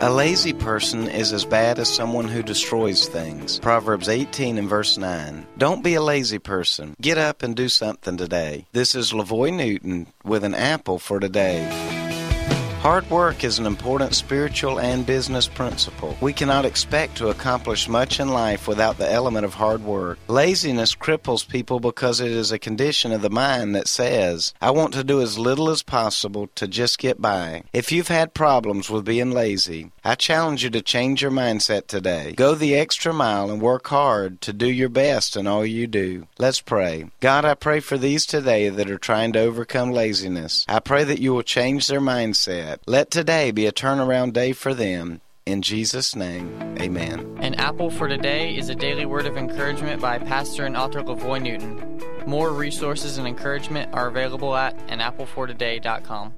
A lazy person is as bad as someone who destroys things. Proverbs 18 and verse 9. Don't be a lazy person. Get up and do something today. This is Lavoy Newton with an apple for today. Hard work is an important spiritual and business principle. We cannot expect to accomplish much in life without the element of hard work. Laziness cripples people because it is a condition of the mind that says, I want to do as little as possible to just get by. If you've had problems with being lazy, I challenge you to change your mindset today. Go the extra mile and work hard to do your best in all you do. Let's pray. God, I pray for these today that are trying to overcome laziness. I pray that you will change their mindset that. Let today be a turnaround day for them. In Jesus' name, amen. An Apple for Today is a daily word of encouragement by pastor and author Lavoy Newton. More resources and encouragement are available at anapplefortoday.com.